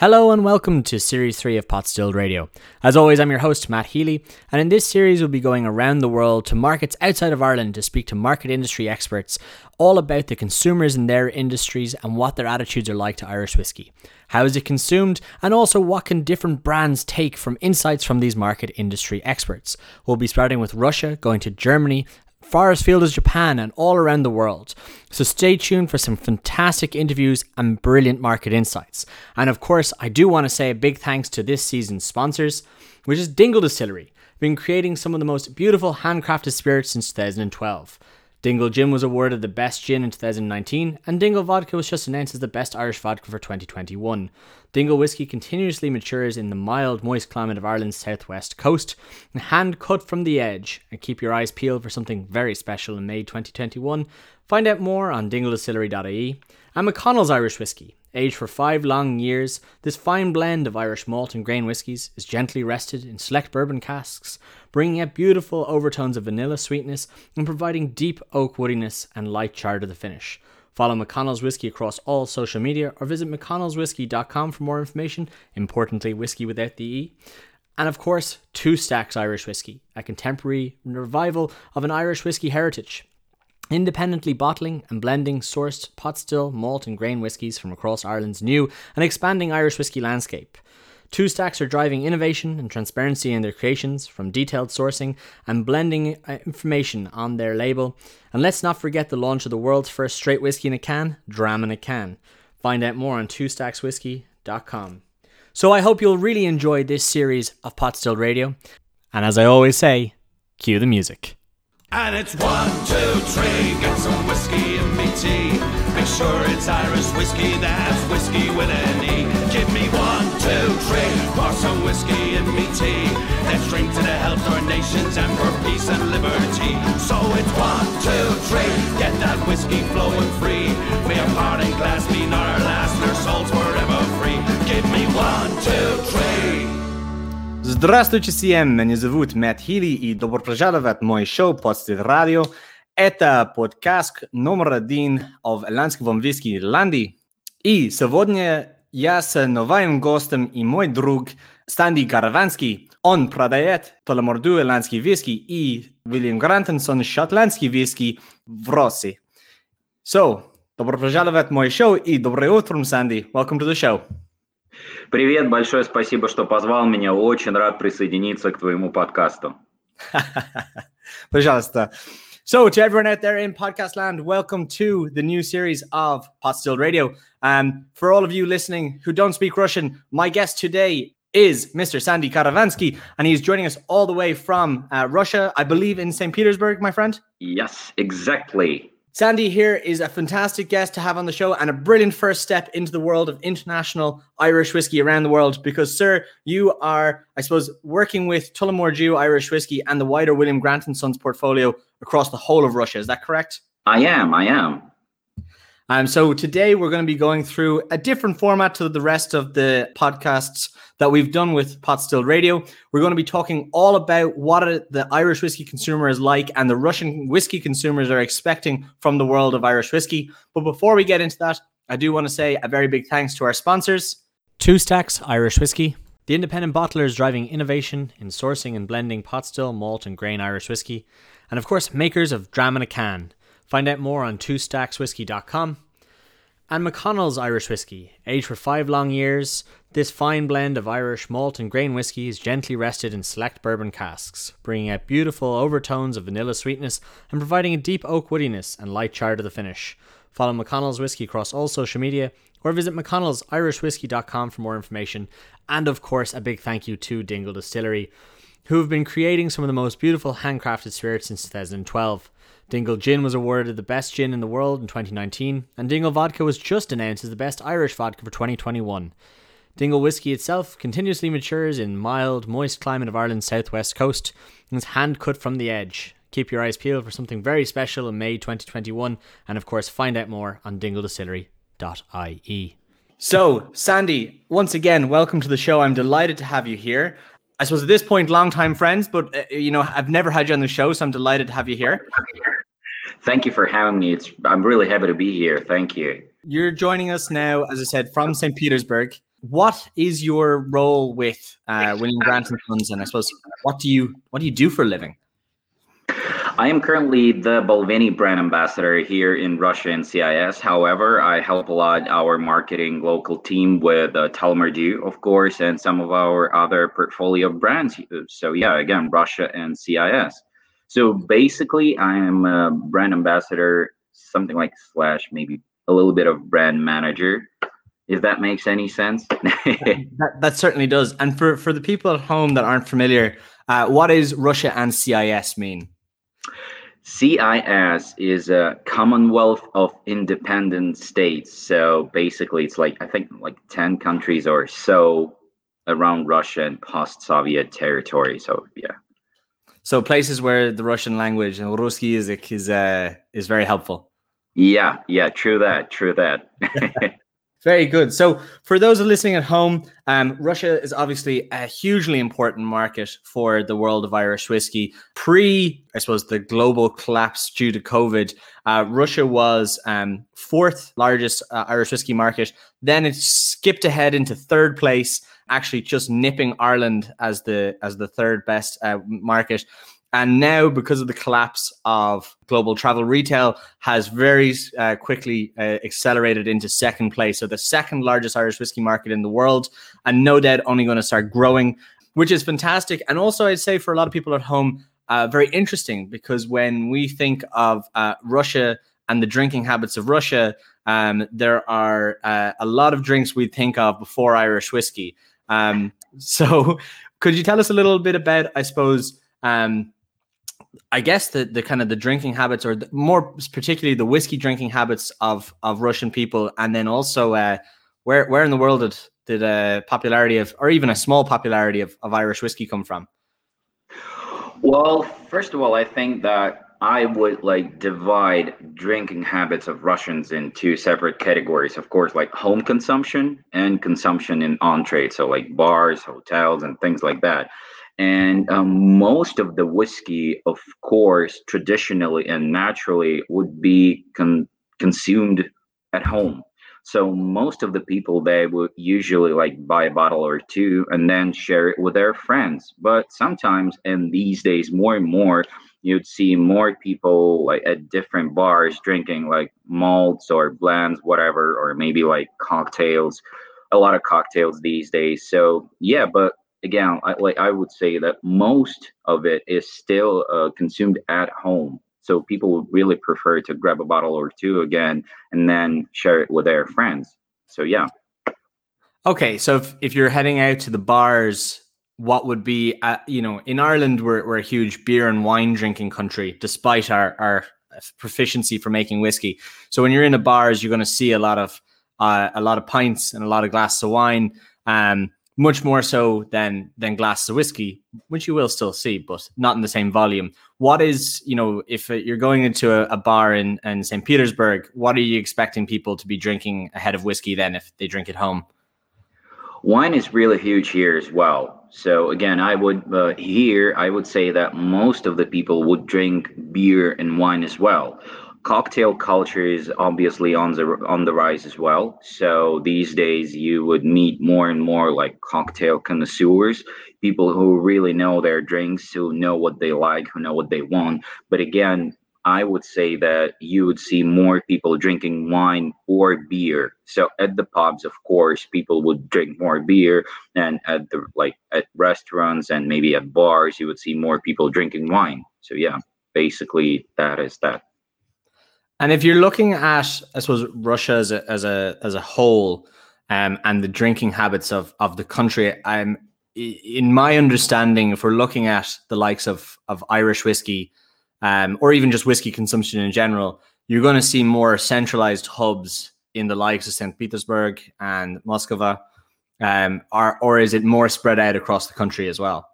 Hello and welcome to Series 3 of Pot Stilled Radio. As always, I'm your host, Matt Healy, and in this series, we'll be going around the world to markets outside of Ireland to speak to market industry experts all about the consumers in their industries and what their attitudes are like to Irish whiskey. How is it consumed, and also what can different brands take from insights from these market industry experts? We'll be starting with Russia, going to Germany, far as field as Japan and all around the world. So stay tuned for some fantastic interviews and brilliant market insights. And of course, I do want to say a big thanks to this season's sponsors, which is Dingle Distillery, been creating some of the most beautiful handcrafted spirits since 2012. Dingle Gin was awarded the best gin in 2019, and Dingle Vodka was just announced as the best Irish vodka for 2021. Dingle whiskey continuously matures in the mild, moist climate of Ireland's southwest coast, hand cut from the edge. And keep your eyes peeled for something very special in May 2021. Find out more on dingledistillery.ie. And McConnell's Irish Whiskey. Aged for five long years, this fine blend of Irish malt and grain whiskies is gently rested in select bourbon casks, bringing out beautiful overtones of vanilla sweetness and providing deep oak woodiness and light char to the finish. Follow McConnell's Whiskey across all social media or visit mcconnellswhiskey.com for more information. Importantly, whiskey without the E. And of course, Two Stacks Irish Whiskey, a contemporary revival of an Irish whiskey heritage. Independently bottling and blending sourced pot still, malt, and grain whiskies from across Ireland's new and expanding Irish whisky landscape. Two Stacks are driving innovation and transparency in their creations, from detailed sourcing and blending uh, information on their label. And let's not forget the launch of the world's first straight whiskey in a can, Dram in a Can. Find out more on twostackswhiskey.com. So I hope you'll really enjoy this series of Pot Still Radio. And as I always say, cue the music. And it's one, two, three, get some whiskey and me tea. Make sure it's Irish whiskey, that's whiskey with an E. Give me one, two, three, pour some whiskey and me tea. Let's drink to the health of our nations and for peace and liberty. So it's one, two, three, get that whiskey flowing free. May our parting glass be not our last, and our souls forever free. Give me one, two, three. Здравствуйте всем, меня зовут Мэтт Хилли и добро пожаловать в мой шоу Подстит Радио. Это подкаст номер один в Ирландском виски Ирландии. И сегодня я с новым гостем и мой друг Станди Караванский. Он продает Толоморду ирландский виски и Вильям Грантенсон шотландский виски в России. So, добро пожаловать в мой шоу и доброе утро, Санди. Welcome to the show. Привет, большое спасибо, что позвал меня. Очень рад присоединиться к твоему подкасту. Пожалуйста. So, to everyone out there in podcast land, welcome to the new series of Potstilled Radio. Um, for all of you listening who don't speak Russian, my guest today is Mr. Sandy Karavanskii, and he's joining us all the way from uh, Russia, I believe, in St. Petersburg, my friend. Yes, exactly. Sandy here is a fantastic guest to have on the show and a brilliant first step into the world of international Irish whiskey around the world because, sir, you are, I suppose, working with Tullamore Dew Irish whiskey and the wider William Grant and Sons portfolio across the whole of Russia. Is that correct? I am. I am. Um, so today we're going to be going through a different format to the rest of the podcasts that we've done with Pot Still Radio. We're going to be talking all about what the Irish whiskey consumer is like and the Russian whiskey consumers are expecting from the world of Irish whiskey. But before we get into that, I do want to say a very big thanks to our sponsors Two Stacks Irish Whiskey, the independent bottlers driving innovation in sourcing and blending pot still, malt, and grain Irish whiskey, and of course, makers of Dram in a Can. Find out more on twostackswhiskey.com. And McConnell's Irish Whiskey, aged for five long years, this fine blend of Irish malt and grain whiskey is gently rested in select bourbon casks, bringing out beautiful overtones of vanilla sweetness and providing a deep oak woodiness and light char to the finish. Follow McConnell's Whiskey across all social media or visit mcconnellsirishwhiskey.com for more information. And of course, a big thank you to Dingle Distillery, who have been creating some of the most beautiful handcrafted spirits since 2012. Dingle Gin was awarded the best gin in the world in 2019, and Dingle Vodka was just announced as the best Irish vodka for 2021. Dingle whiskey itself continuously matures in mild, moist climate of Ireland's southwest coast and is hand cut from the edge. Keep your eyes peeled for something very special in May 2021, and of course, find out more on dingledistillery.ie. So, Sandy, once again, welcome to the show. I'm delighted to have you here. I suppose at this point, long time friends, but uh, you know, I've never had you on the show, so I'm delighted to have you here. Thank you for having me. It's I'm really happy to be here. Thank you. You're joining us now, as I said, from St. Petersburg. What is your role with uh, William Grant and Sons, and I suppose what do you what do you do for a living? I am currently the Balvenie brand ambassador here in Russia and CIS. However, I help a lot our marketing local team with uh, Tullamore Dew, of course, and some of our other portfolio brands. So yeah, again, Russia and CIS. So basically, I am a brand ambassador, something like slash maybe a little bit of brand manager if that makes any sense. that, that, certainly does. And for, for the people at home that aren't familiar, uh, what does Russia and CIS mean? CIS is a Commonwealth of Independent States. So basically, it's like, I think, like 10 countries or so around Russia and post Soviet territory. So, yeah. So places where the Russian language and Ruski is is uh, is very helpful. Yeah, yeah, true that, true that. Very good. So, for those listening at home, um, Russia is obviously a hugely important market for the world of Irish whiskey. Pre, I suppose, the global collapse due to COVID, uh, Russia was um, fourth largest uh, Irish whiskey market. Then it skipped ahead into third place, actually just nipping Ireland as the as the third best uh, market. And now, because of the collapse of global travel retail, has very uh, quickly uh, accelerated into second place. So the second largest Irish whiskey market in the world, and no doubt only going to start growing, which is fantastic. And also, I'd say for a lot of people at home, uh, very interesting because when we think of uh, Russia and the drinking habits of Russia, um, there are uh, a lot of drinks we think of before Irish whiskey. Um, so, could you tell us a little bit about, I suppose, um, I guess the the kind of the drinking habits, or the, more particularly the whiskey drinking habits of of Russian people, and then also uh, where where in the world did did a popularity of, or even a small popularity of, of Irish whiskey come from? Well, first of all, I think that I would like divide drinking habits of Russians in two separate categories. Of course, like home consumption and consumption in on trade. So like bars, hotels, and things like that. And um, most of the whiskey, of course, traditionally and naturally would be con- consumed at home. So most of the people they would usually like buy a bottle or two and then share it with their friends. But sometimes, and these days, more and more, you'd see more people like at different bars drinking like malts or blends, whatever, or maybe like cocktails. A lot of cocktails these days. So yeah, but again, I, like I would say that most of it is still uh, consumed at home. So people would really prefer to grab a bottle or two again and then share it with their friends. So yeah. Okay, so if, if you're heading out to the bars, what would be, uh, you know, in Ireland, we're, we're a huge beer and wine drinking country, despite our, our proficiency for making whiskey. So when you're in the bars, you're going to see a lot of uh, a lot of pints and a lot of glasses of wine. Um, much more so than than glasses of whiskey, which you will still see, but not in the same volume. What is, you know, if you're going into a, a bar in, in St. Petersburg, what are you expecting people to be drinking ahead of whiskey then if they drink at home? Wine is really huge here as well. So again, I would uh, here I would say that most of the people would drink beer and wine as well cocktail culture is obviously on the on the rise as well. So these days you would meet more and more like cocktail connoisseurs, people who really know their drinks, who know what they like, who know what they want. But again, I would say that you would see more people drinking wine or beer. So at the pubs, of course, people would drink more beer, and at the like at restaurants and maybe at bars, you would see more people drinking wine. So yeah, basically that is that. And if you're looking at, I suppose, Russia as a as a as a whole, um, and the drinking habits of of the country, I'm in my understanding, if we're looking at the likes of of Irish whiskey, um, or even just whiskey consumption in general, you're going to see more centralized hubs in the likes of St. Petersburg and Moscow, um, or or is it more spread out across the country as well?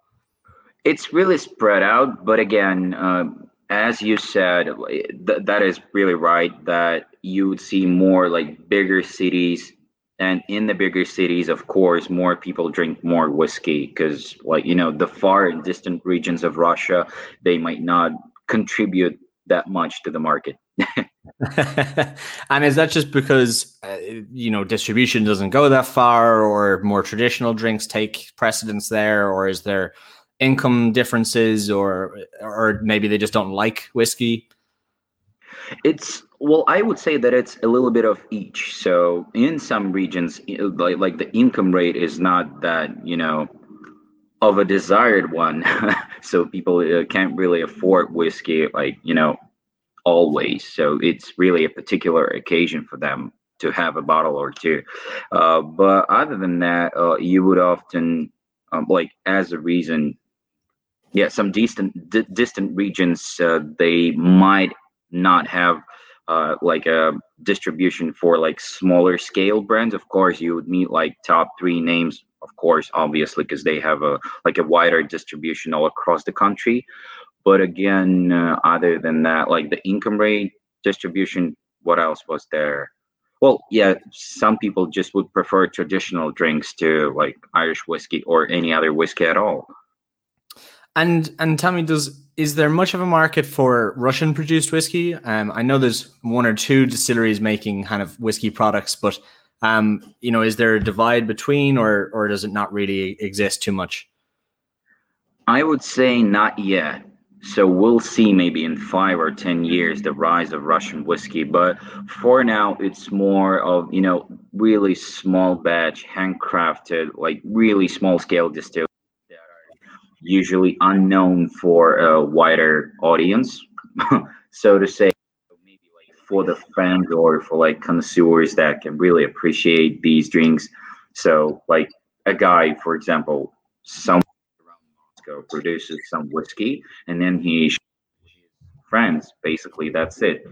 It's really spread out, but again, uh, as you said, th- that is really right. That you would see more like bigger cities, and in the bigger cities, of course, more people drink more whiskey because, like you know, the far and distant regions of Russia, they might not contribute that much to the market. and is that just because uh, you know distribution doesn't go that far, or more traditional drinks take precedence there, or is there income differences, or or maybe they just don't like whiskey? It's well, I would say that it's a little bit of each. So in some regions, like like the income rate is not that you know of a desired one, so people uh, can't really afford whiskey, like you know, always. So it's really a particular occasion for them to have a bottle or two. Uh, but other than that, uh, you would often um, like as a reason yeah some distant d- distant regions uh, they might not have uh, like a distribution for like smaller scale brands. Of course, you would need like top three names, of course, obviously, because they have a like a wider distribution all across the country. But again, uh, other than that, like the income rate distribution, what else was there? Well, yeah, some people just would prefer traditional drinks to like Irish whiskey or any other whiskey at all. And and tell me, does is there much of a market for Russian produced whiskey? Um, I know there's one or two distilleries making kind of whiskey products, but um, you know, is there a divide between, or or does it not really exist too much? I would say not yet. So we'll see maybe in five or ten years the rise of Russian whiskey, but for now it's more of you know really small batch, handcrafted, like really small scale distilleries usually unknown for a wider audience, so to say. For the fans or for like consumers that can really appreciate these drinks. So, like a guy, for example, some around Moscow produces some whiskey, and then he friends. Basically, that's it.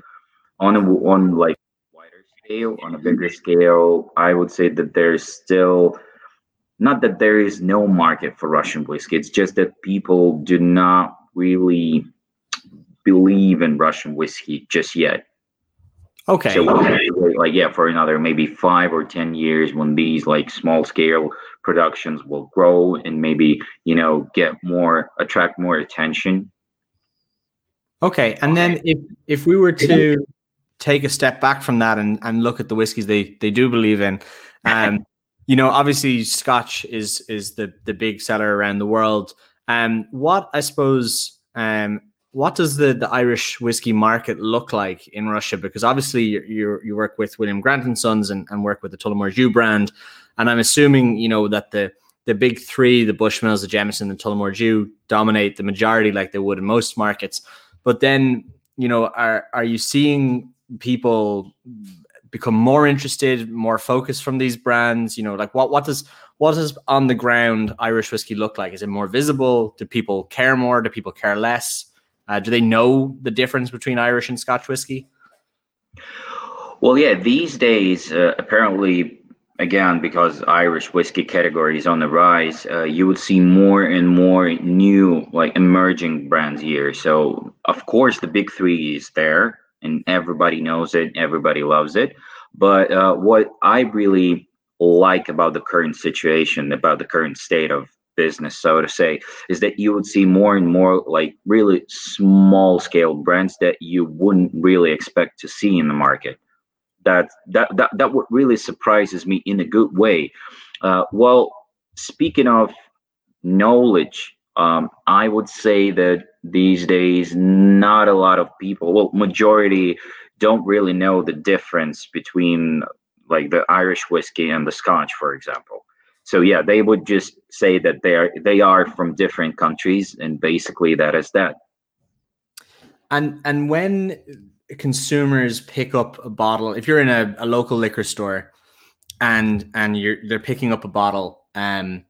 On a on like wider scale, on a bigger scale, I would say that there's still not that there is no market for Russian whiskey. It's just that people do not really believe in Russian whiskey just yet. Okay. So like yeah, for another maybe five or ten years, when these like small scale productions will grow and maybe you know get more attract more attention. Okay, and then if if we were to take a step back from that and, and look at the whiskies they they do believe in, um, you know, obviously Scotch is is the the big seller around the world. Um, what I suppose, um, what does the the Irish whiskey market look like in Russia? Because obviously you you, work with William Grant and Sons and, and work with the Tullamore Dew brand, and I'm assuming you know that the the big three, the Bushmills, the Jameson, the Tullamore Dew, dominate the majority like they would in most markets. But then, you know, are are you seeing people become more interested, more focused from these brands? You know, like what what does what does on the ground Irish whiskey look like? Is it more visible? Do people care more? Do people care less? Uh, do they know the difference between Irish and Scotch whiskey? Well, yeah, these days, uh, apparently, again, because Irish whiskey category is on the rise, uh, you would see more and more new, like emerging brands here. So, of course, the big three is there and everybody knows it, everybody loves it. But uh, what I really like about the current situation, about the current state of business, so to say, is that you would see more and more like really small scale brands that you wouldn't really expect to see in the market. That that that that what really surprises me in a good way. Uh, well, speaking of knowledge, um, I would say that these days not a lot of people well majority don't really know the difference between like the irish whiskey and the scotch for example so yeah they would just say that they are they are from different countries and basically that is that. And and when consumers pick up a bottle if you're in a, a local liquor store and and you're they're picking up a bottle um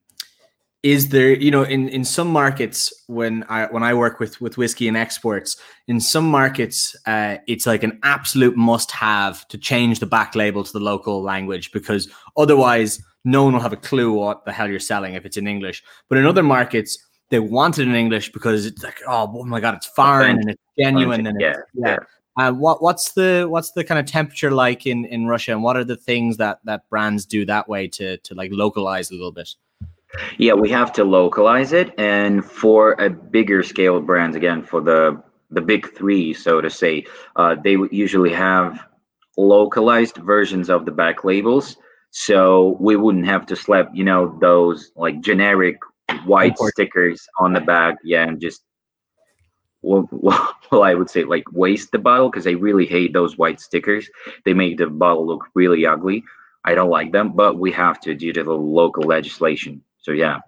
is there you know in in some markets when i when i work with with whiskey and exports in some markets uh, it's like an absolute must have to change the back label to the local language because otherwise no one will have a clue what the hell you're selling if it's in english. But in other markets they want it in english because it's like oh, oh my god it's foreign and it's genuine and it's, yeah, yeah. Uh, what what's the what's the kind of temperature like in in russia and what are the things that that brands do that way to to like localize a little bit? Yeah, we have to localize it, and for a bigger scale brands, again, for the the big three, so to say, uh, they usually have localized versions of the back labels, so we wouldn't have to slap, you know, those like generic white stickers on the back, yeah, and just well, well, I would say like waste the bottle because I really hate those white stickers. They make the bottle look really ugly. I don't like them, but we have to due to the local legislation. So yeah,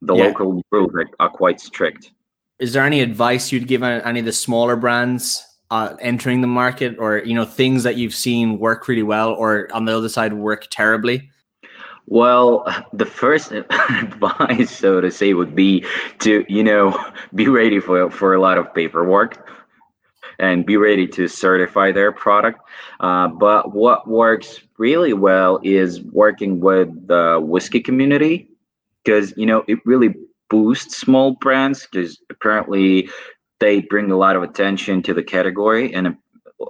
the yeah. local rules are, are, quite strict. Is there any advice you'd give any of the smaller brands uh, entering the market, or you know things that you've seen work really well, or on the other side work terribly? Well, the first advice, so to say, would be to you know be ready for for a lot of paperwork and be ready to certify their product. Uh, but what works really well is working with the whiskey community because you know it really boosts small brands because apparently they bring a lot of attention to the category and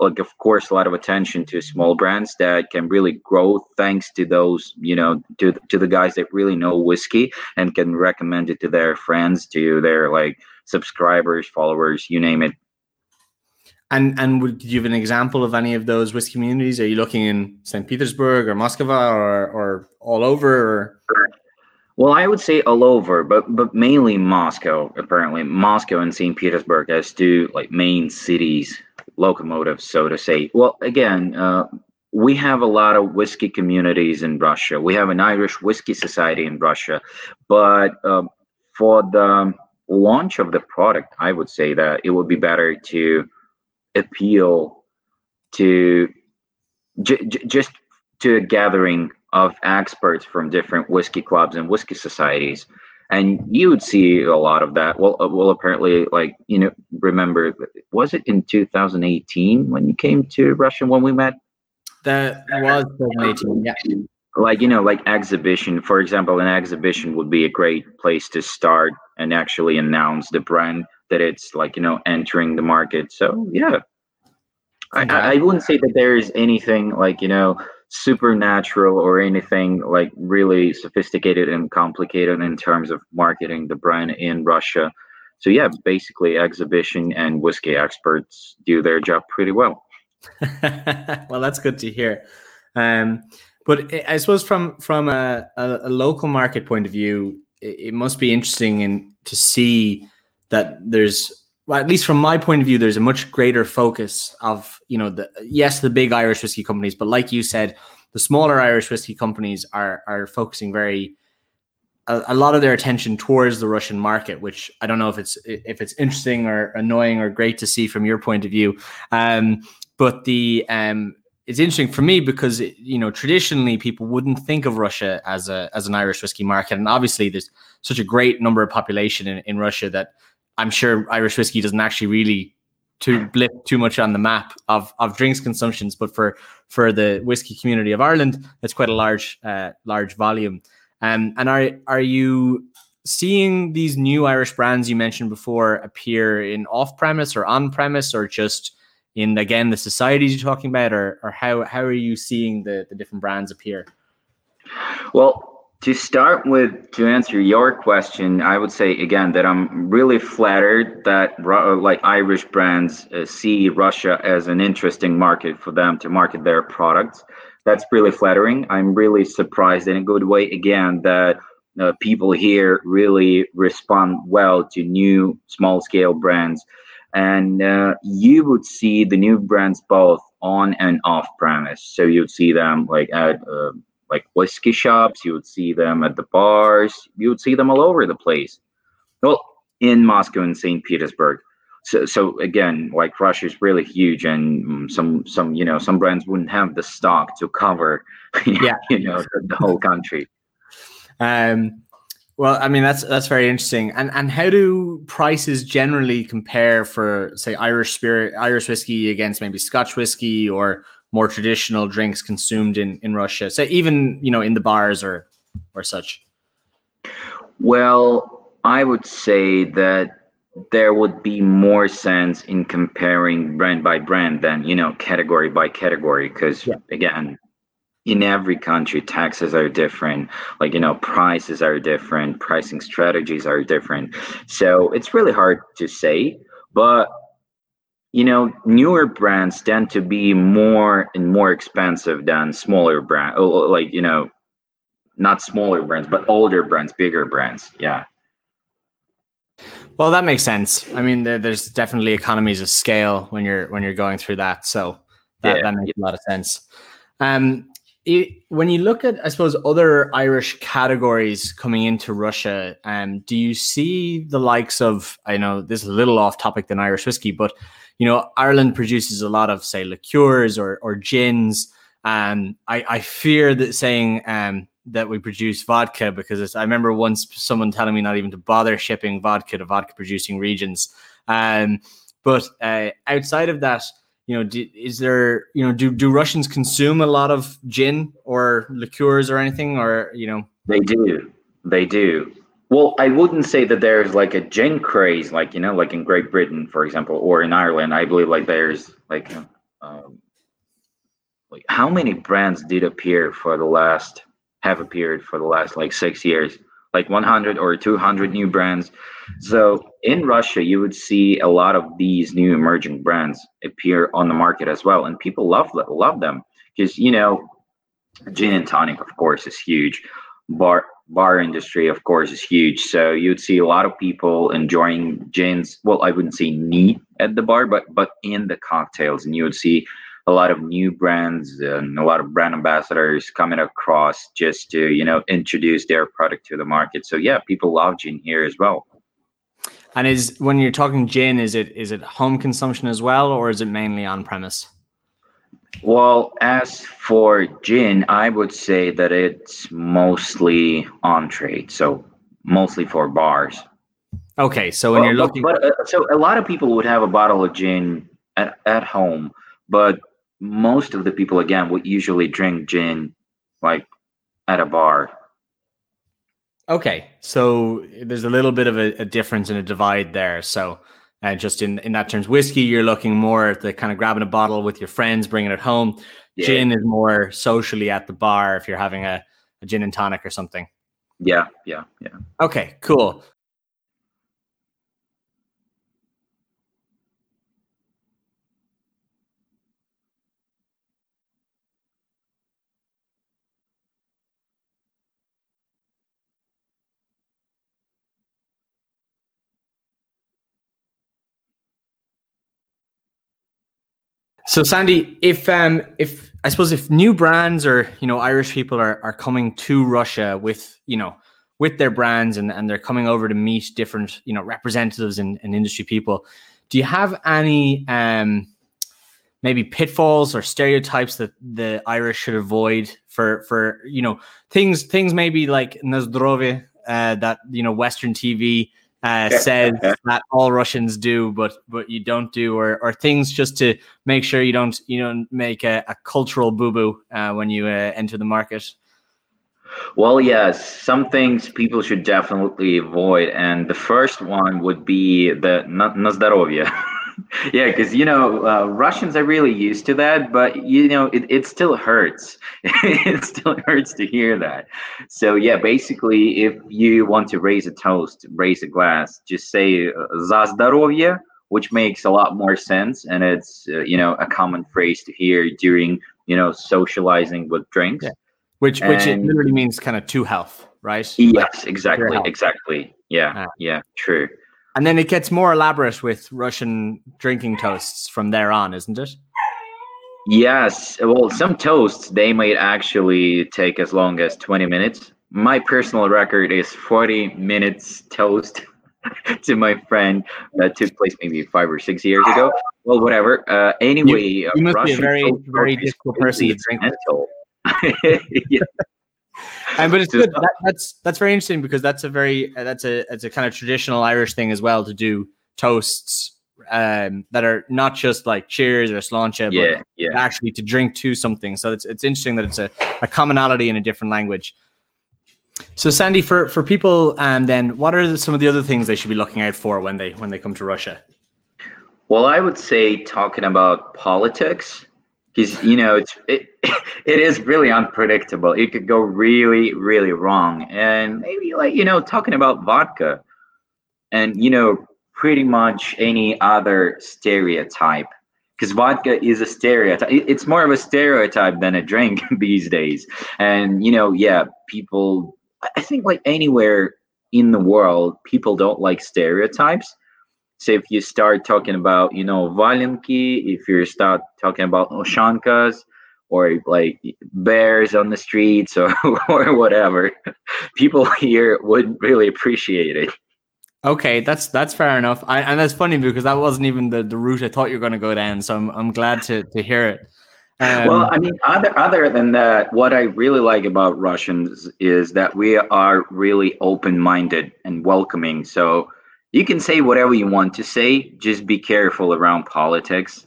like of course a lot of attention to small brands that can really grow thanks to those you know to to the guys that really know whiskey and can recommend it to their friends to their like subscribers followers you name it and and would you have an example of any of those whiskey communities are you looking in st petersburg or moscow or or all over or? Well, I would say all over, but but mainly Moscow. Apparently, Moscow and St. Petersburg as two like main cities locomotives, so to say. Well, again, uh, we have a lot of whiskey communities in Russia. We have an Irish whiskey society in Russia, but uh, for the launch of the product, I would say that it would be better to appeal to j- j- just to a gathering of experts from different whiskey clubs and whiskey societies and you would see a lot of that. Well, uh, well, apparently, like you know, remember, was it in 2018 when you came to Russia when we met? That was 2018. Yeah. Like you know, like exhibition. For example, an exhibition would be a great place to start and actually announce the brand that it's like you know entering the market. So yeah, I, I wouldn't say that there is anything like you know supernatural or anything like really sophisticated and complicated in terms of marketing the brand in Russia. So yeah, basically exhibition and whiskey experts do their job pretty well. well, that's good to hear. Um, but I suppose from from a, a, local market point of view, it, it must be interesting in, to see that there's well, at least from my point of view, there's a much greater focus of, you know, the yes, the big Irish whiskey companies, but like you said, the smaller Irish whiskey companies are are focusing very a, a, lot of their attention towards the Russian market, which I don't know if it's if it's interesting or annoying or great to see from your point of view. Um, but the um, it's interesting for me because you know traditionally people wouldn't think of Russia as a as an Irish whiskey market, and obviously there's such a great number of population in, in Russia that I'm sure Irish whiskey doesn't actually really to blip too much on the map of, of drinks consumptions, but for for the whiskey community of Ireland, it's quite a large uh, large volume. Um, and are are you seeing these new Irish brands you mentioned before appear in off premise or on premise, or just in again the societies you're talking about, or or how how are you seeing the the different brands appear? Well, to start with, to answer your question, I would say again that I'm really flattered that uh, like Irish brands uh, see Russia as an interesting market for them to market their products. That's really flattering. I'm really surprised in a good way again that uh, people here really respond well to new small scale brands. And uh, you would see the new brands both on and off premise. So you'd see them like at uh, like whiskey shops. You would see them at the bars. You would see them all over the place. Well, in Moscow and St. Petersburg. So, so again, like Russia is really huge, and some some you know some brands wouldn't have the stock to cover, yeah, you know, the, the whole country. Um, well, I mean that's that's very interesting. And and how do prices generally compare for say Irish spirit, Irish whiskey against maybe Scotch whiskey or more traditional drinks consumed in in Russia? So even you know in the bars or or such. Well, I would say that there would be more sense in comparing brand by brand than you know category by category because yeah. again in every country taxes are different like you know prices are different pricing strategies are different so it's really hard to say but you know, newer brands tend to be more and more expensive than smaller brands oh, oh, like you know, not smaller brands, but older brands, bigger brands. Yeah. Well, that makes sense. I mean, there, there's definitely economies of scale when you're when you're going through that, so that, yeah. that makes a lot of sense. Um, it, when you look at, I suppose, other Irish categories coming into Russia, um, do you see the likes of? I know this is a little off topic than Irish whiskey, but you know, Ireland produces a lot of say liqueurs or or gins. And I, I fear that saying um, that we produce vodka because I remember once someone telling me not even to bother shipping vodka to vodka producing regions. Um, but uh, outside of that, you know, do, is there, you know, do, do Russians consume a lot of gin or liqueurs or anything, or you know? They do, they do. Well, I wouldn't say that there's like a gin craze, like you know, like in Great Britain, for example, or in Ireland. I believe like there's like, um, like how many brands did appear for the last have appeared for the last like six years, like 100 or 200 new brands. So in Russia, you would see a lot of these new emerging brands appear on the market as well, and people love love them because you know, gin and tonic, of course, is huge. Bar bar industry, of course, is huge. So you'd see a lot of people enjoying gins. Well, I wouldn't say neat at the bar, but but in the cocktails, and you would see a lot of new brands and a lot of brand ambassadors coming across just to you know introduce their product to the market so yeah people love gin here as well and is when you're talking gin is it is it home consumption as well or is it mainly on premise well as for gin i would say that it's mostly on trade so mostly for bars. Okay so when well, you're looking but, uh, so a lot of people would have a bottle of gin at, at home but most of the people again would usually drink gin like at a bar. Okay so there's a little bit of a, a difference and a divide there. So uh, just in in that terms whiskey you're looking more at the kind of grabbing a bottle with your friends bringing it home. Yeah. gin is more socially at the bar if you're having a, a gin and tonic or something. Yeah yeah yeah. Okay cool So Sandy, if um if I suppose if new brands or you know Irish people are are coming to Russia with you know with their brands and, and they're coming over to meet different you know representatives and, and industry people, do you have any um maybe pitfalls or stereotypes that the Irish should avoid for for you know things things maybe like Nazdrovie uh, that you know Western TV uh, says that all Russians do, but but you don't do, or or things just to make sure you don't you don't make a, a cultural boo boo uh, when you uh, enter the market. Well, yes, some things people should definitely avoid, and the first one would be the na, yeah, because you know uh, Russians are really used to that, but you know it, it still hurts. it still hurts to hear that. So yeah, basically, if you want to raise a toast, raise a glass, just say "za здоровье," which makes a lot more sense, and it's uh, you know a common phrase to hear during you know socializing with drinks. Yeah. Which which and, it literally means kind of to health, right? Yes, like, exactly, exactly. Yeah, ah. yeah, true. And then it gets more elaborate with Russian drinking toasts from there on, isn't it? Yes. Well, some toasts they might actually take as long as 20 minutes. My personal record is 40 minutes toast to my friend that took place maybe five or six years ago. Well, whatever. Uh, anyway, you, you must Russian be a very, very difficult person to drink. yeah and but it's good. That, that's that's very interesting because that's a very uh, that's a it's a kind of traditional Irish thing as well to do toasts um, that are not just like cheers or sláinte, yeah, but yeah. actually to drink to something. So it's it's interesting that it's a, a commonality in a different language. So Sandy, for for people, um, then what are some of the other things they should be looking out for when they when they come to Russia? Well, I would say talking about politics because you know it's it, it is really unpredictable. It could go really really wrong. And maybe like you know talking about vodka and you know pretty much any other stereotype because vodka is a stereotype it's more of a stereotype than a drink these days. And you know yeah people i think like anywhere in the world people don't like stereotypes so if you start talking about you know valenki if you start talking about ushankas or like bears on the streets or, or whatever people here would really appreciate it Okay, that's that's fair enough. I, and that's funny because that wasn't even the, the route I thought you were going to go down. So I'm I'm glad to to hear it. Um, well, I mean, other other than that, what I really like about Russians is that we are really open minded and welcoming. So you can say whatever you want to say. Just be careful around politics.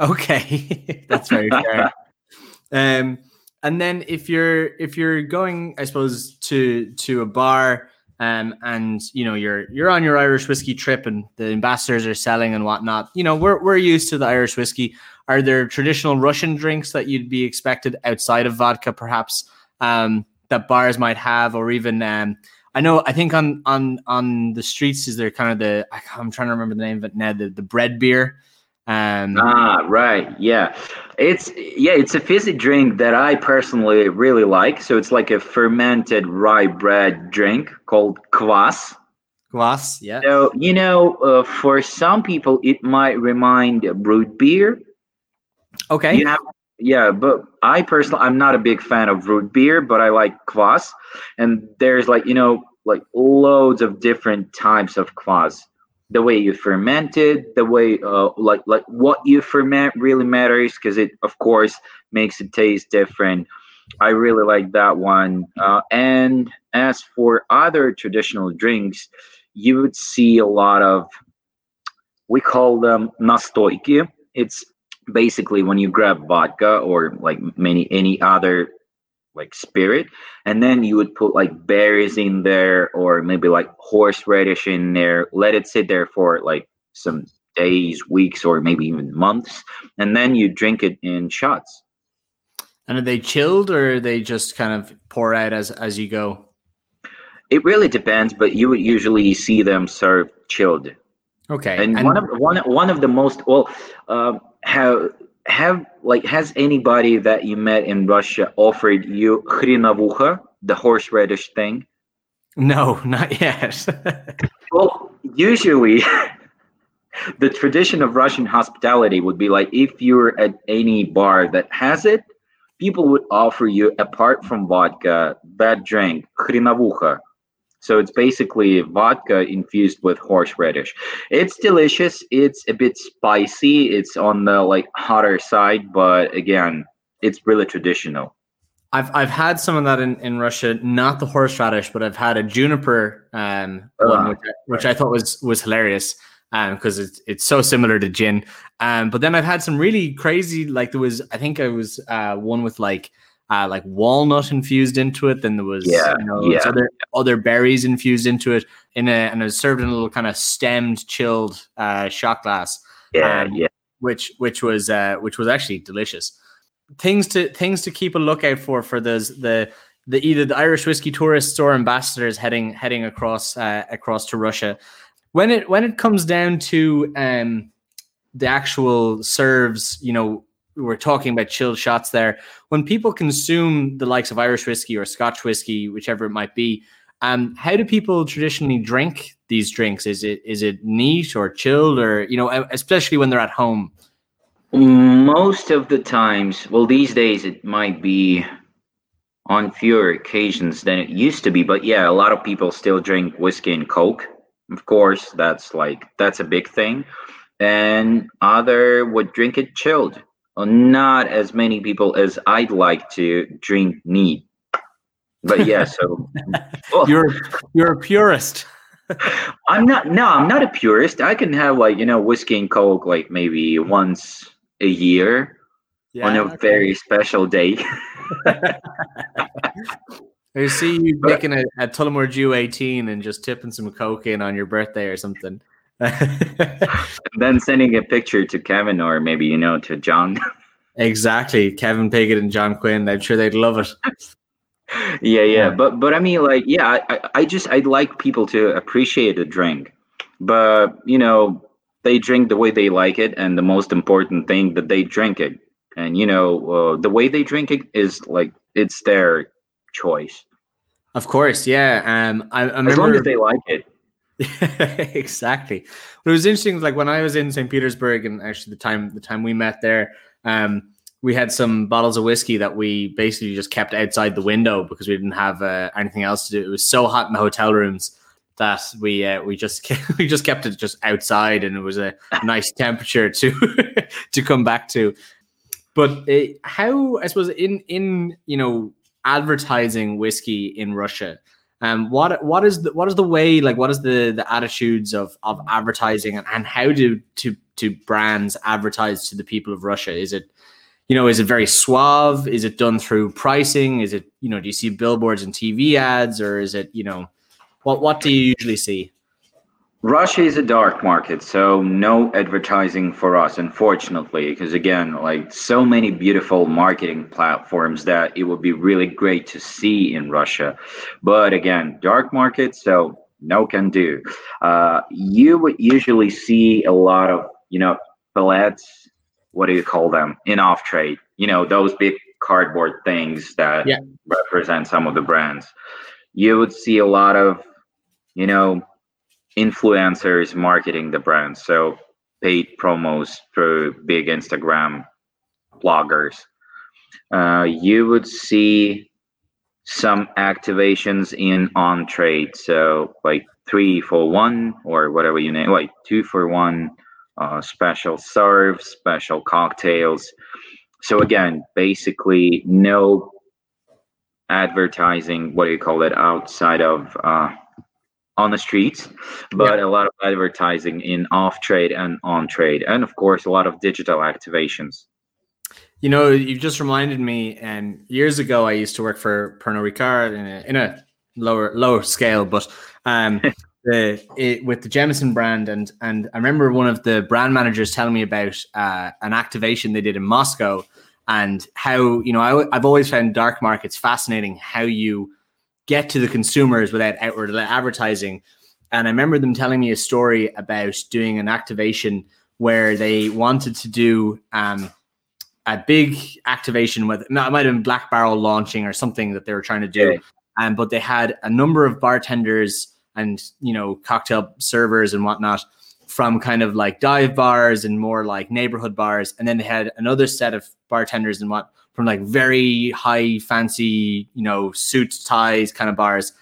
Okay, that's very fair. um, and then if you're if you're going, I suppose to to a bar um, and you know you're you're on your Irish whiskey trip, and the ambassadors are selling and whatnot. You know we're we're used to the Irish whiskey. Are there traditional Russian drinks that you'd be expected outside of vodka, perhaps um, that bars might have, or even um, I know I think on on on the streets is there kind of the I'm trying to remember the name of it now the the bread beer. Um, ah, right. Yeah. It's yeah, it's a fizzy drink that I personally really like. So it's like a fermented rye bread drink called kvass. Kvass, yeah. So you know, uh, for some people, it might remind root beer. Okay. You have, yeah, but I personally, I'm not a big fan of root beer, but I like kvass, and there's like you know, like loads of different types of kvass the way you ferment it, the way uh, like like what you ferment really matters because it of course makes it taste different. I really like that one. Uh, and as for other traditional drinks, you would see a lot of we call them nastoyki. It's basically when you grab vodka or like many any other like spirit and then you would put like berries in there or maybe like horseradish in there let it sit there for like some days weeks or maybe even months and then you drink it in shots. And are they chilled or they just kind of pour out as as you go? It really depends but you would usually see them served chilled. Okay and, and one of one, one of the most well uh, have have like has anybody that you met in Russia offered you khrinavukha, the horseradish thing? No, not yet. well, usually the tradition of Russian hospitality would be like if you're at any bar that has it, people would offer you apart from vodka, that drink, khrinavukha, so it's basically vodka infused with horseradish. It's delicious. It's a bit spicy. It's on the like hotter side, but again, it's really traditional. I've I've had some of that in, in Russia, not the horseradish, but I've had a juniper um, uh, one, which, I, which I thought was was hilarious because um, it's it's so similar to gin. Um, but then I've had some really crazy, like there was I think it was uh, one with like uh, like walnut infused into it. Then there was yeah, you know, yeah. other other berries infused into it in a and it was served in a little kind of stemmed, chilled uh, shot glass. Yeah, um, yeah. Which which was uh, which was actually delicious. Things to things to keep a lookout for for those the the either the Irish whiskey tourists or ambassadors heading heading across uh, across to Russia. When it when it comes down to um, the actual serves, you know, we're talking about chilled shots there. When people consume the likes of Irish whiskey or Scotch whiskey, whichever it might be, um, how do people traditionally drink these drinks? Is it is it neat or chilled, or you know, especially when they're at home? Most of the times, well, these days it might be on fewer occasions than it used to be, but yeah, a lot of people still drink whiskey and coke. Of course, that's like that's a big thing, and other would drink it chilled not as many people as I'd like to drink neat. But yeah, so you're you're a purist. I'm not. No, I'm not a purist. I can have like you know whiskey and coke like maybe once a year yeah, on a okay. very special day. I see you making a, a Tullamore Dew 18 and just tipping some coke in on your birthday or something. then sending a picture to Kevin or maybe you know to John. exactly, Kevin Piggott and John Quinn. I'm sure they'd love it. yeah, yeah, but but I mean, like, yeah, I, I just I'd like people to appreciate a drink. but you know they drink the way they like it, and the most important thing that they drink it, and you know uh, the way they drink it is like it's their choice. Of course, yeah. Um, I, I remember As long as they like it. exactly. But it was interesting. Like when I was in St. Petersburg, and actually the time the time we met there, um, we had some bottles of whiskey that we basically just kept outside the window because we didn't have uh, anything else to do. It was so hot in the hotel rooms that we uh, we just we just kept it just outside, and it was a nice temperature to to come back to. But uh, how I suppose in in you know advertising whiskey in Russia, um, what what is the what is the way like what is the the attitudes of of advertising and, and how do to to brands advertise to the people of Russia? Is it you know, is it very suave? Is it done through pricing? Is it, you know, do you see billboards and TV ads or is it, you know, what what do you usually see? Russia is a dark market, so no advertising for us, unfortunately, because again, like so many beautiful marketing platforms that it would be really great to see in Russia. But again, dark market, so no can do. Uh, you would usually see a lot of, you know, palettes, what do you call them, in off trade, you know, those big cardboard things that Yeah. represent some of the brands. You would see a lot of, you know, influencers marketing the brand. So paid promos through big Instagram bloggers. Uh, you would see some activations in on trade. So like three for one or whatever you name, like two for one, uh, special serves, special cocktails. So again, basically no advertising. What do you call it? Outside of uh, on the streets, but a lot of advertising in off trade and on trade, and of course a lot of digital activations. You know, you just reminded me, and years ago I used to work for Pernod Ricard in a, in a lower lower scale, but um, the it, with the Jameson brand, and and I remember one of the brand managers telling me about uh, an activation they did in Moscow, and how you know I, I've always found dark markets fascinating. How you get to the consumers without outward advertising, and I remember them telling me a story about doing an activation where they wanted to do. Um, a big activation with it might have been Black Barrel launching or something that they were trying to do. Yeah. Um, but they had a number of bartenders and you know cocktail servers and whatnot from kind of like dive bars and more like neighborhood bars, and then they had another set of bartenders and what from like very high fancy you know suits ties kind of bars,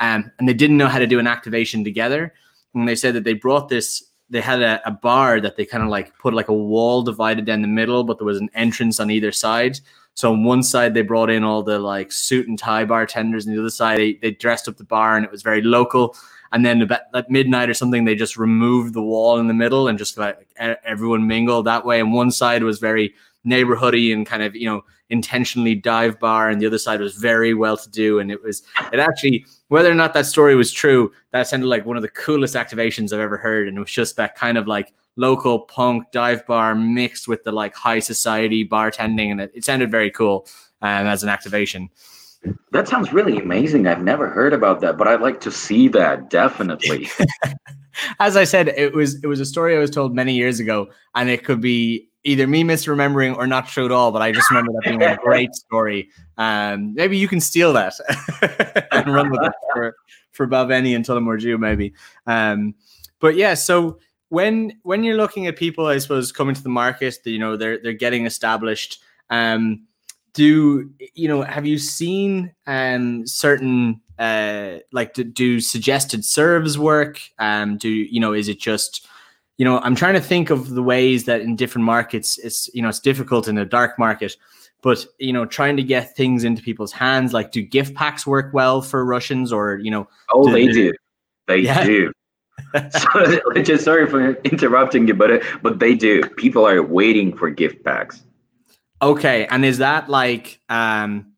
um, and they didn't know how to do an activation together. And they said that they brought this they had a, a bar that they kind of like put like a wall divided down the middle, but there was an entrance on either side. So on one side they brought in all the like suit and tie bartenders, and the other side they, they dressed up the bar, and it was very local. And then about at midnight or something, they just removed the wall in the middle and just like everyone mingled that way. And one side was very neighborhoody and kind of you know intentionally dive bar, and the other side was very well to do. And it was it actually whether or not that story was true, that sounded like one of the coolest activations I've ever heard. And it was just that kind of like local punk dive bar mixed with the like high society bartending, and it, it sounded very cool um, as an activation. That sounds really amazing. I've never heard about that, but I'd like to see that definitely. As I said, it was it was a story I was told many years ago, and it could be either me misremembering or not true at all. But I just remember that being a great story. Um, maybe you can steal that and run with it for for Balvenie and Tullamore maybe. Um, but yeah, so when when you're looking at people, I suppose coming to the market, you know they're they're getting established. Um, do you know? Have you seen um, certain uh, like do, do suggested serves work? Um, do you know? Is it just you know? I'm trying to think of the ways that in different markets, it's you know it's difficult in a dark market. But you know, trying to get things into people's hands, like do gift packs work well for Russians, or you know, Oh, Do they do. They Yeah. do. so, just sorry for interrupting you, but uh, but they do. People are waiting for gift packs. Okay, and is that like um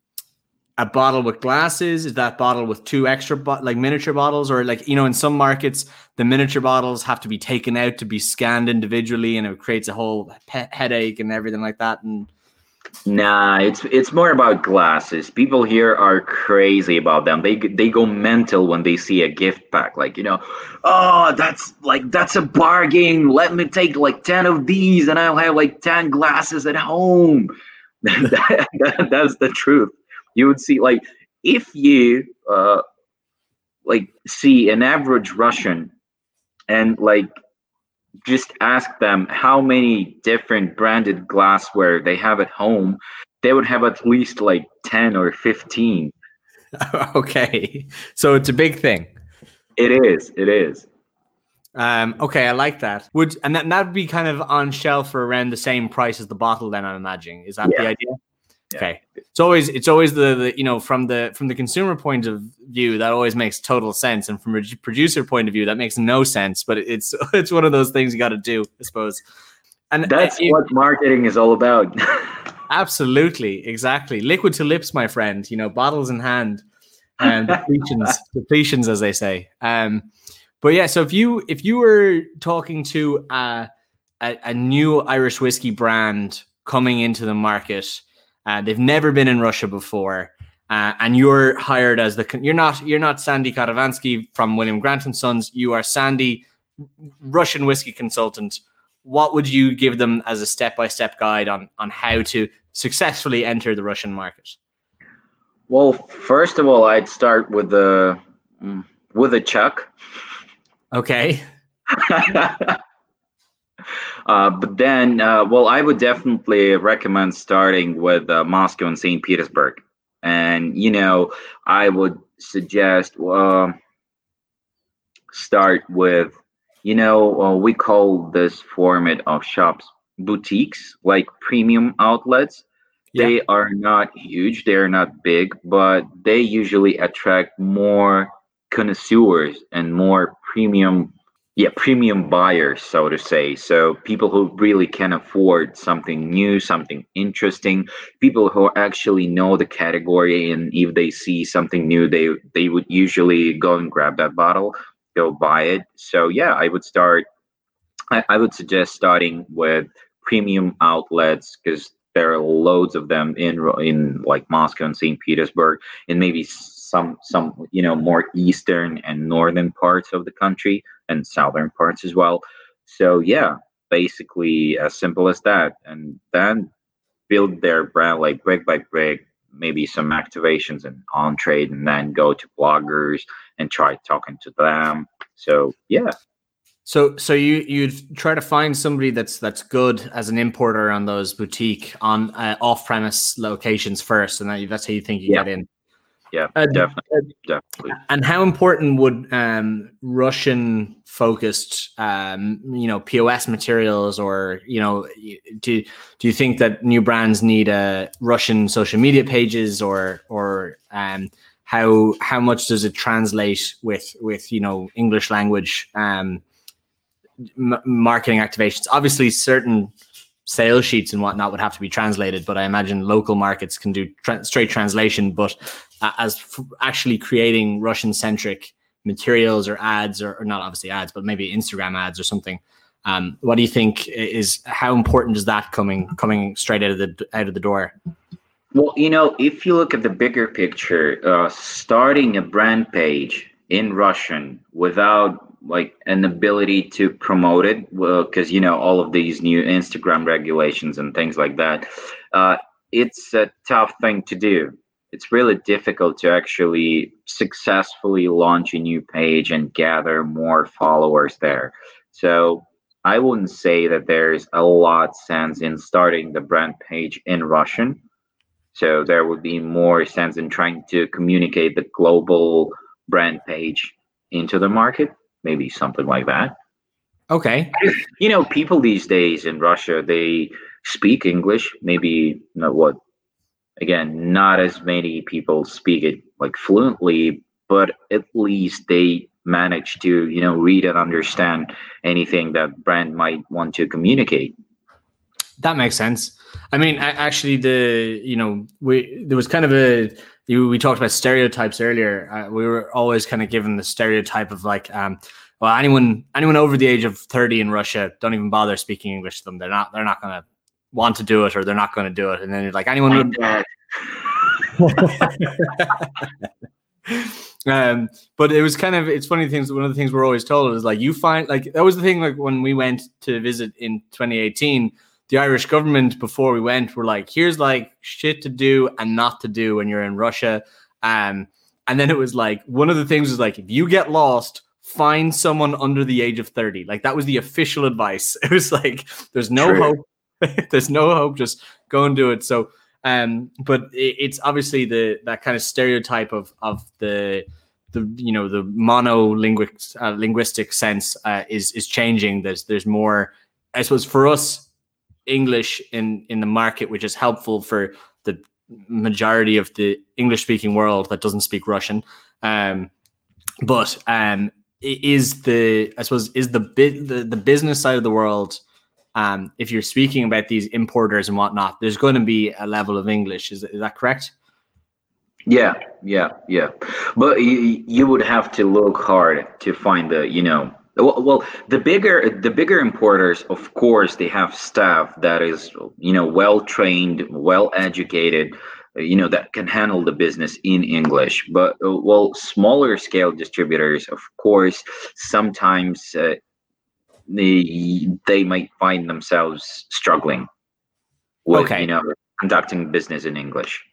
a bottle with glasses? Is that bottle with two extra bo- like miniature bottles, or like you know, in some markets the miniature bottles have to be taken out to be scanned individually, and it creates a whole he- headache and everything like that. And Nah, it's it's more about glasses. People here are crazy about them. They they go mental when they see a gift pack. Like you know, oh that's like that's a bargain. Let me take like ten of these, and I'll have like ten glasses at home. that, that, that's the truth. You would see like if you uh like see an average Russian and like just ask them how many different branded glassware they have at home, they would have at least like 10 or 15. okay. So it's a big thing. It is. It is. Um, okay, I like that. Would and that that'd be kind of on shelf for around the same price as the bottle. Then I'm imagining is that Yeah. the idea? Yeah. Okay, it's always it's always the, the you know from the from the consumer point of view that always makes total sense, and from a producer point of view that makes no sense. But it's it's one of those things you got to do, I suppose. And uh, That's what marketing is all about. Absolutely, exactly. Liquid to lips, my friend. You know, bottles in hand, and depletions, depletions, as they say. Um, but yeah, so if you if you were talking to a, a, a new Irish whiskey brand coming into the market, uh, they've never been in Russia before, uh, and you're hired as the you're not you're not Sandy Karavanskii from William Grant and Sons. You are Sandy, Russian whiskey consultant what would you give them as a step-by-step guide on on how to successfully enter the Russian market? well, first of all, I'd start with the mm, with a chuck. Okay. uh, but then, uh, well, I would definitely recommend starting with uh, Moscow and St. Petersburg. And, you know, I would suggest uh, start with, you know, uh, we call this format of shops boutiques, like premium outlets. They are not huge, they're not big, but they usually attract more connoisseurs and more premium yeah premium buyers so to say. So people who really can afford something new something interesting. People who actually know the category and if they see something new they they would usually go and grab that bottle go buy it. So yeah i would start i, I would suggest starting with premium outlets because there are loads of them in in like moscow and st petersburg and maybe some some you know more eastern and northern parts of the country and southern parts as well so yeah basically as simple as that and then build their brand like brick by brick maybe some activations and on trade and then go to bloggers and try talking to them so yeah So so you you'd try to find somebody that's that's good as an importer on those boutique on uh, off-premise locations first, and that, that's how you think you Yeah. get in. Yeah Uh, definitely definitely And how important would um, Russian focused, um, you know, POS materials, or you know, do do you think that new brands need uh, Russian social media pages, or or um, how how much does it translate with with you know English language um, m- marketing activations? Obviously, certain sales sheets and whatnot would have to be translated, but I imagine local markets can do tra- straight translation. But uh, as f- actually creating Russian centric materials or ads, or, or not obviously ads, but maybe Instagram ads or something. Um, what do you think is how important is that coming coming straight out of the out of the door? Well, you know, if you look at the bigger picture, uh, starting a brand page in Russian without like an ability to promote it, because you know all of these new Instagram regulations and things like that, uh, it's a tough thing to do. It's really difficult to actually successfully launch a new page and gather more followers there. So I wouldn't say that there's a lot sense in starting the brand page in Russian. So there would be more sense in trying to communicate the global brand page into the market, maybe something like that. Okay, You know, people these days in Russia they speak English, maybe not what again, not as many people speak it like fluently, but at least they manage to, you know, read and understand anything that brand might want to communicate. that makes sense. I mean, actually, the you know we there was kind of a you, we talked about stereotypes earlier. Uh, we were always kind of given the stereotype of like, um, well, anyone anyone over the age of thirty in Russia don't even bother speaking English to them. They're not they're not going to want to do it or they're not going to do it, and then you're like anyone would. um, but it was kind of it's funny things. One of the things we're always told is like you find like that was the thing like when we went to visit in 2018 the Irish government before we went were like, here's like shit to do and not to do when you're in Russia. Um, and then it was like one of the things was like if you get lost, find someone under the age of 30. Like that was the official advice. It was like there's no True. hope. there's no hope. Just go and do it. So um, but it, it's obviously the that kind of stereotype of of the the you know the mono uh, linguistic sense uh, is is changing. There's there's more. I suppose for us English in in the market, which is helpful for the majority of the English speaking world that doesn't speak Russian. Um, but um, is the I suppose is the bit the, the business side of the world. Um, if you're speaking about these importers and whatnot, there's going to be a level of English. Is, is that correct? Yeah, yeah, yeah. But you, you would have to look hard to find the, you know, well, well, the bigger the bigger importers, of course, they have staff that is you know well trained, well educated, you know that can handle the business in English. But uh, well, smaller scale distributors, of course, sometimes uh, they they might find themselves struggling with okay. you know conducting business in English.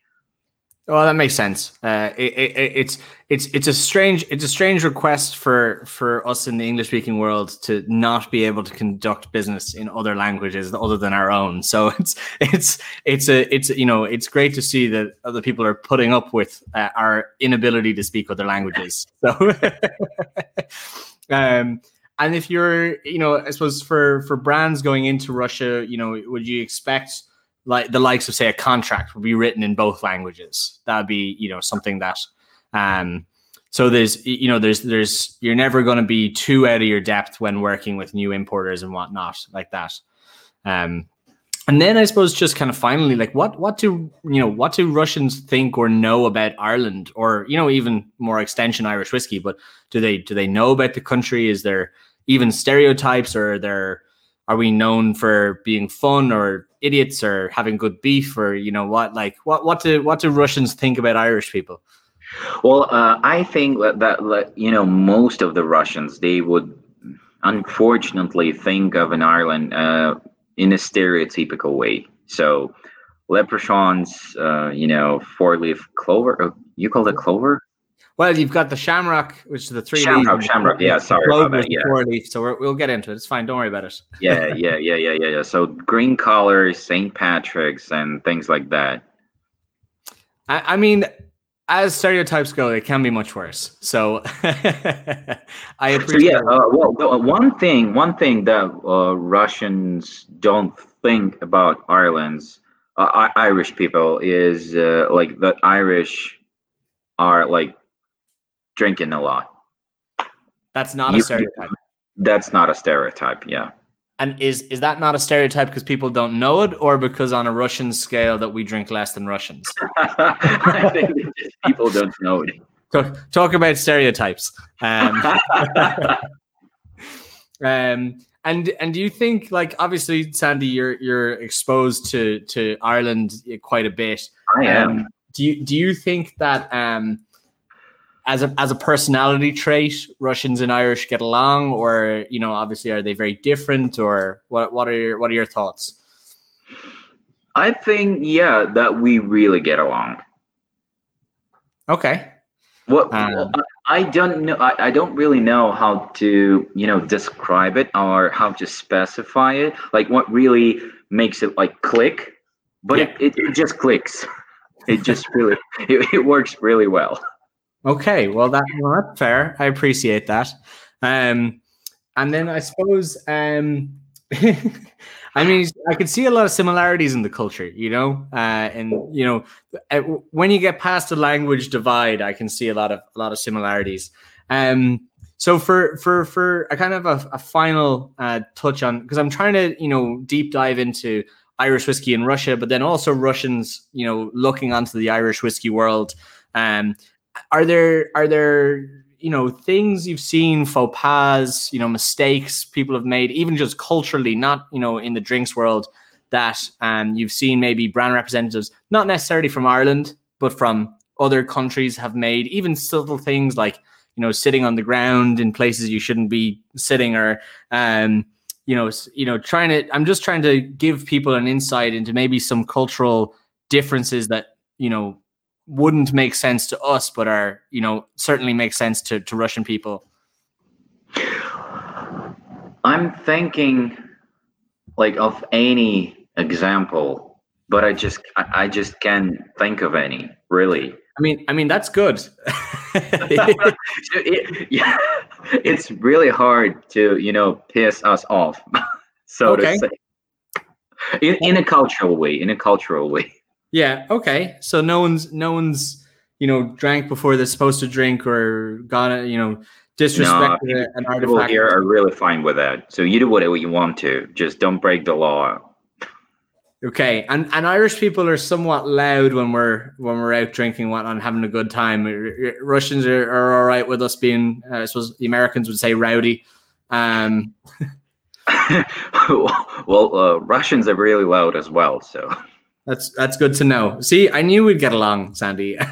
Well, that makes sense. Uh, it, it, it's it's it's a strange it's a strange request for for us in the English speaking world to not be able to conduct business in other languages other than our own. So it's it's it's a it's you know it's great to see that other people are putting up with uh, our inability to speak other languages. So, um, and if you're you know I suppose for for brands going into Russia, you know, would you expect like the likes of say a contract would be written in both languages. That would be you know something that um so there's you know there's there's you're never going to be too out of your depth when working with new importers and whatnot like that. Um, and then I suppose just kind of finally like what what do you know what do Russians think or know about Ireland or you know even more extension Irish whiskey? But do they do they know about the country? Is there even stereotypes or are there are we known for being fun or idiots or having good beef or you know what like what what do what do Russians think about Irish people? Well, uh, I think that, that you know most of the Russians they would unfortunately think of an Ireland uh, in a stereotypical way. So leprechauns, uh, you know, four leaf clover. Uh, you call it clover? Well, you've got the shamrock, which is the three shamrock. Leaf, shamrock, yeah. Sorry about that. Yeah. Four leaf, so we will get into it. It's fine. Don't worry about it. yeah, yeah, yeah, yeah, yeah, yeah. So green colors, St. Patrick's, and things like that. I, I mean, as stereotypes go, it can be much worse. So I appreciate. So yeah, uh, well, one thing, one thing that uh, Russians don't think about Ireland's uh, Irish people is uh, like the Irish are like drinking a lot. That's not you, a stereotype. That's not a stereotype. Yeah. And is is that not a stereotype because people don't know it, or because on a Russian scale that we drink less than Russians? I think people don't know it. Talk, talk about stereotypes. Um, um, and and do you think like obviously Sandy, you're you're exposed to to Ireland quite a bit. I am. Um, do you do you think that um as a as a personality trait, Russians and Irish get along, or you know, obviously, are they very different, or what? What are your what are your thoughts? I think yeah, that we really get along. Okay. What um, I don't know, I, I don't really know how to you know describe it or how to specify it. Like what really makes it like click, but yeah. it, it, it just clicks. It just really it, it works really well. Okay, well that that's fair. I appreciate that. Um, and then I suppose um, I mean I can see a lot of similarities in the culture, you know, uh, and you know uh, when you get past the language divide, I can see a lot of a lot of similarities. Um, so for for for a kind of a, a final uh, touch on because I'm trying to you know deep dive into Irish whiskey in Russia, but then also Russians, you know, looking onto the Irish whiskey world. Um, are there are there you know things you've seen faux pas you know mistakes people have made even just culturally not you know in the drinks world that um, you've seen maybe brand representatives, not necessarily from Ireland, but from other countries, have made even subtle things like you know sitting on the ground in places you shouldn't be sitting, or um, you know, you know, trying to. I'm just trying to give people an insight into maybe some cultural differences that you know wouldn't make sense to us, but are you know certainly make sense to to Russian people. I'm thinking like of any example, but I just I, just can't think of any really. I mean, I mean that's good. it, yeah, it's really hard to you know piss us off, so okay. to say, in, in a cultural way. In a cultural way. Yeah. Okay. So no one's no one's you know drank before they're supposed to drink or got you know disrespect no, an artifact. People here are really fine with that. So you do whatever you want to. Just don't break the law. Okay, and and Irish people are somewhat loud when we're when we're out drinking, whatnot, having a good time. Russians are, are all right with us being, uh, I suppose the Americans would say rowdy. Um. well, uh, Russians are really loud as well, so that's that's good to know. See, I knew we'd get along, Sandy.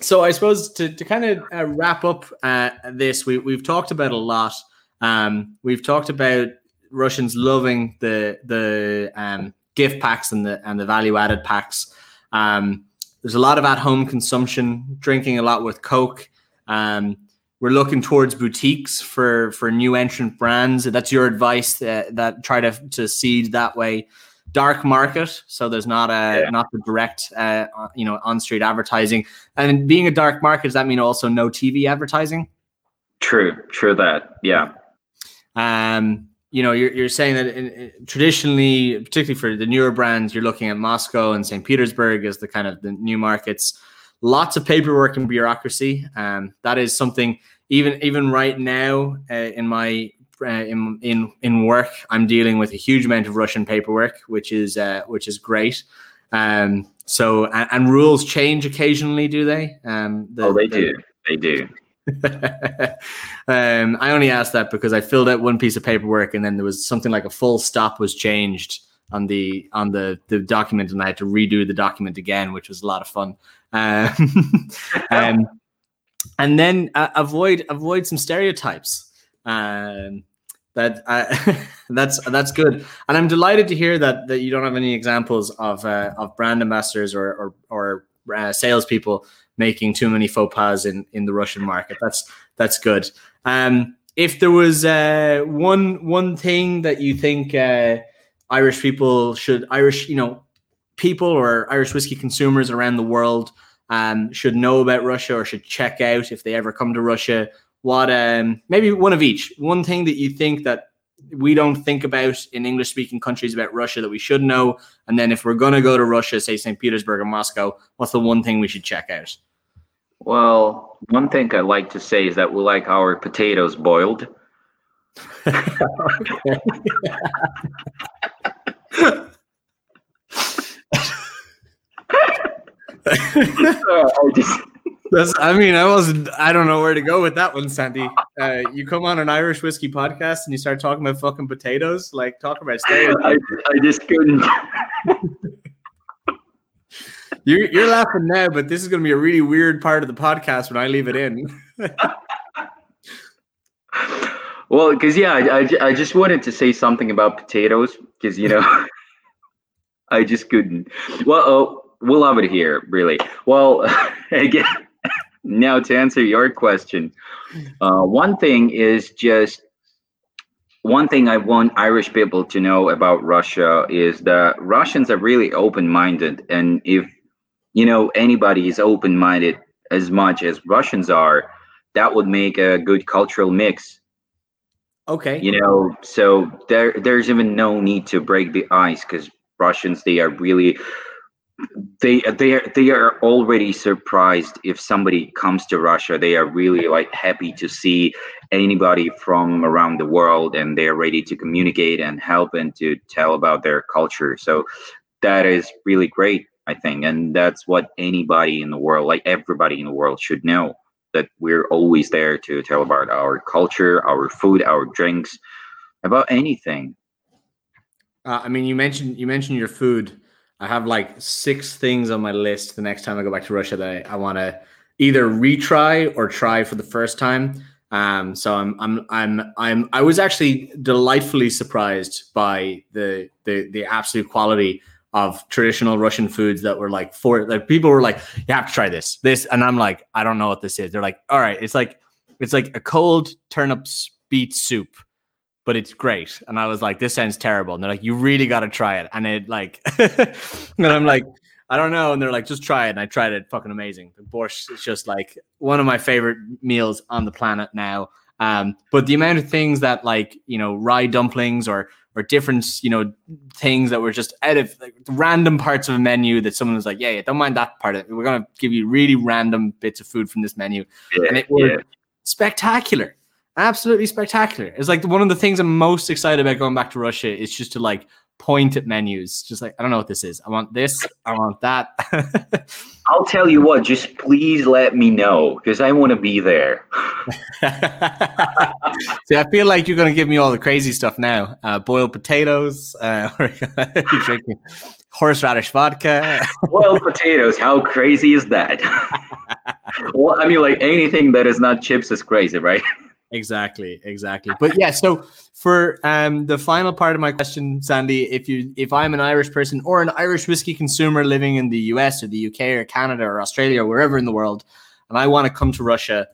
so I suppose to, to kind of uh, wrap up uh, this, we, we've talked about a lot. Um, we've talked about Russians loving the the um, gift packs and the and the value added packs. Um, there's a lot of at home consumption, drinking a lot with Coke. Um, we're looking towards boutiques for for new entrant brands. That's your advice that, that try to to seed that way. Dark market, so there's not a yeah. not the direct uh, you know on street advertising. And being a dark market, does that mean also no TV advertising? True, true that yeah. Um, you know, you're, you're saying that in, in, traditionally, particularly for the newer brands, you're looking at Moscow and St. Petersburg as the kind of the new markets. Lots of paperwork and bureaucracy. Um, that is something even even right now uh, in my uh, in in in work, I'm dealing with a huge amount of Russian paperwork, which is uh, which is great. Um, so and, and, rules change occasionally, do they? Um, the, oh, they the, do. They do. um, I only asked that because I filled out one piece of paperwork and then there was something like a full stop was changed on the on the the document and I had to redo the document again, which was a lot of fun. Um, um, and then uh, avoid avoid some stereotypes. Um, that uh, that's that's good, and I'm delighted to hear that that you don't have any examples of uh, of brand ambassadors or or, or uh, salespeople making too many faux pas in in the Russian market. That's that's good. Um, if there was uh, one one thing that you think uh, Irish people should Irish you know people or Irish whiskey consumers around the world um, should know about Russia or should check out if they ever come to Russia, what um, maybe one of each. One thing that you think that we don't think about in English speaking countries about Russia that we should know, and then if we're going to go to Russia, say St. Petersburg or Moscow, what's the one thing we should check out? Well, one thing I like to say is that we like our potatoes boiled. I just I mean, I wasn't. I don't know where to go with that one, Sandy. Uh, you come on an Irish whiskey podcast and you start talking about fucking potatoes. Like, talk about stereotypes. I, I just couldn't. you're you're laughing now, but this is going to be a really weird part of the podcast when I leave it in. well, because yeah, I, I, I just wanted to say something about potatoes because you know I just couldn't. Well, oh, we'll have it here, really. Well, again now to answer your question, uh, one thing is just one thing I want Irish people to know about Russia is that Russians are really open-minded, and if you know anybody is open-minded as much as Russians are, that would make a good cultural mix. Okay. You know, so there there's even no need to break the ice because Russians they are really they they are they are already surprised if somebody comes to Russia. They are really like happy to see anybody from around the world, and they are ready to communicate and help and to tell about their culture. So that is really great, I think, and that's what anybody in the world, like everybody in the world, should know that we're always there to tell about our culture, our food, our drinks, about anything. Uh, I mean, you mentioned you mentioned your food. I have like six things on my list the next time I go back to Russia that I, I want to either retry or try for the first time. Um, so I'm I'm I'm I'm I was actually delightfully surprised by the the the absolute quality of traditional Russian foods that were like for like people were like, you have to try this, this, and I'm like, I don't know what this is. They're like, all right, it's like it's like a cold turnips beet soup, but it's great. And I was like, this sounds terrible. And they're like, you really got to try it. And it like, and I'm like, I don't know. And they're like, just try it. And I tried it. Fucking amazing. The borscht is just like one of my favorite meals on the planet now. Um, but the amount of things that like, you know, rye dumplings or, or different, you know, things that were just out of like, random parts of a menu that someone was like, yeah, yeah, don't mind that part of it. We're going to give you really random bits of food from this menu. Yeah, and it was yeah. spectacular. Absolutely spectacular. It's like one of the things I'm most excited about going back to Russia is just to like point at menus. Just like, I don't know what this is. I want this. I want that. I'll tell you what, just please let me know because I want to be there. See, I feel like you're going to give me all the crazy stuff now. Uh, boiled potatoes, uh, drinking horseradish vodka. Boiled potatoes, how crazy is that? well, I mean, like anything that is not chips is crazy, right? Exactly exactly. But yeah so for um the final part of my question sandy if you if i'm an irish person or an irish whiskey consumer living in the us or the uk or canada or australia or wherever in the world and i want to come to russia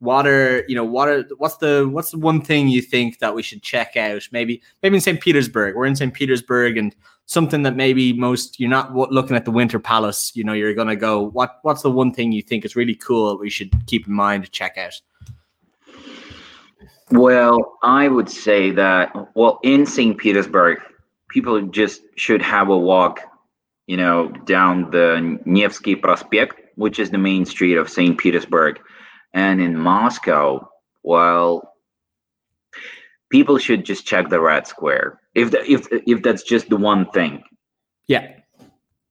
what are you know what are what's the what's the one thing you think that we should check out? Maybe maybe in st petersburg. We're in st petersburg and something that maybe most you're not looking at the winter palace you know you're gonna go what what's the one thing you think is really cool that we should keep in mind to check out Well, I would say that, well, in St. Petersburg, people just should have a walk, you know, down the Nevsky Prospect, which is the main street of St. Petersburg. And in Moscow, well, people should just check the Red Square. If the, if if that's just the one thing, yeah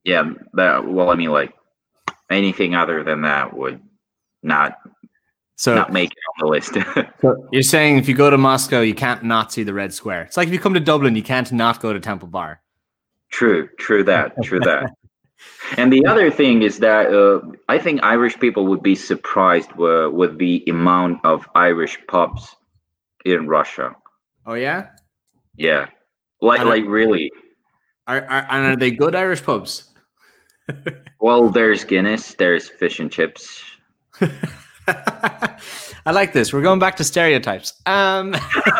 yeah. That well, I mean, like anything other than that would not so not make it on the list. You're saying if you go to Moscow, you can't not see the Red Square. It's like if you come to Dublin, you can't not go to Temple Bar. True, true that, true that. And the other thing is that uh, I think Irish people would be surprised with, with the amount of Irish pubs in Russia. Oh yeah, Yeah, like like really. are, are and are they good Irish pubs? Well, there's Guinness, there's fish and chips. I like this. We're going back to stereotypes. Um,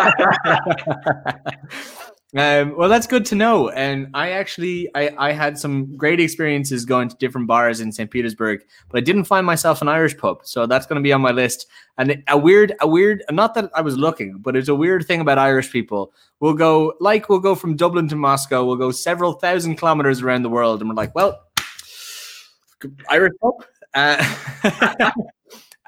um, well, that's good to know. And I actually, I, I had some great experiences going to different bars in St. Petersburg, but I didn't find myself an Irish pub. So that's going to be on my list. And a weird, a weird, not that I was looking, but it's a weird thing about Irish people. We'll go, like, we'll go from Dublin to Moscow. We'll go several thousand kilometers around the world. And we're like, well, Irish pub. Uh,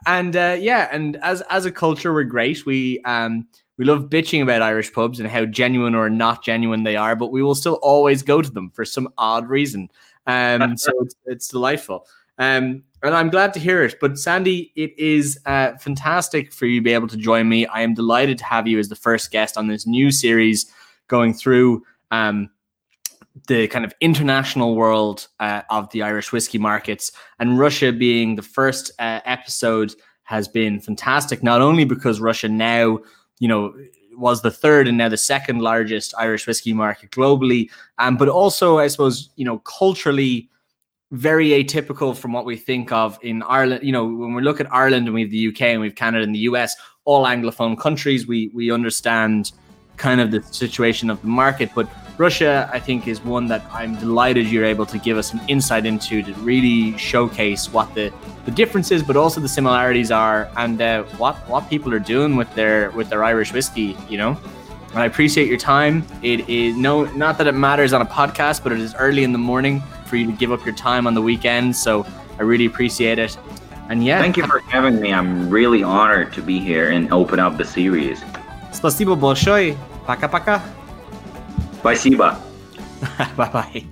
and uh, yeah, and as as a culture, we're great. We um we love bitching about Irish pubs and how genuine or not genuine they are, but we will still always go to them for some odd reason. Um, so it's, it's delightful. Um, and I'm glad to hear it. But Sandy, it is uh, fantastic for you to be able to join me. I am delighted to have you as the first guest on this new series going through um, the kind of international world uh, of the Irish whiskey markets, and Russia being the first uh, episode has been fantastic. Not only because Russia now, you know, was the third and now the second largest Irish whiskey market globally, um, but also I suppose you know culturally very atypical from what we think of in Ireland. You know, when we look at Ireland and we have the UK and we have Canada and the US, all Anglophone countries, we we understand kind of the situation of the market, but Russia, I think, is one that I'm delighted you're able to give us an insight into to really showcase what the, the differences, but also the similarities are, and uh, what what people are doing with their with their Irish whiskey. You know, and I appreciate your time. It is no, not that it matters on a podcast, but it is early in the morning for you to give up your time on the weekend. So I really appreciate it. And yeah, Thank you for having me. I'm really honored to be here and open up the series. Спасибо большое. Пока-пока. Спасибо. bye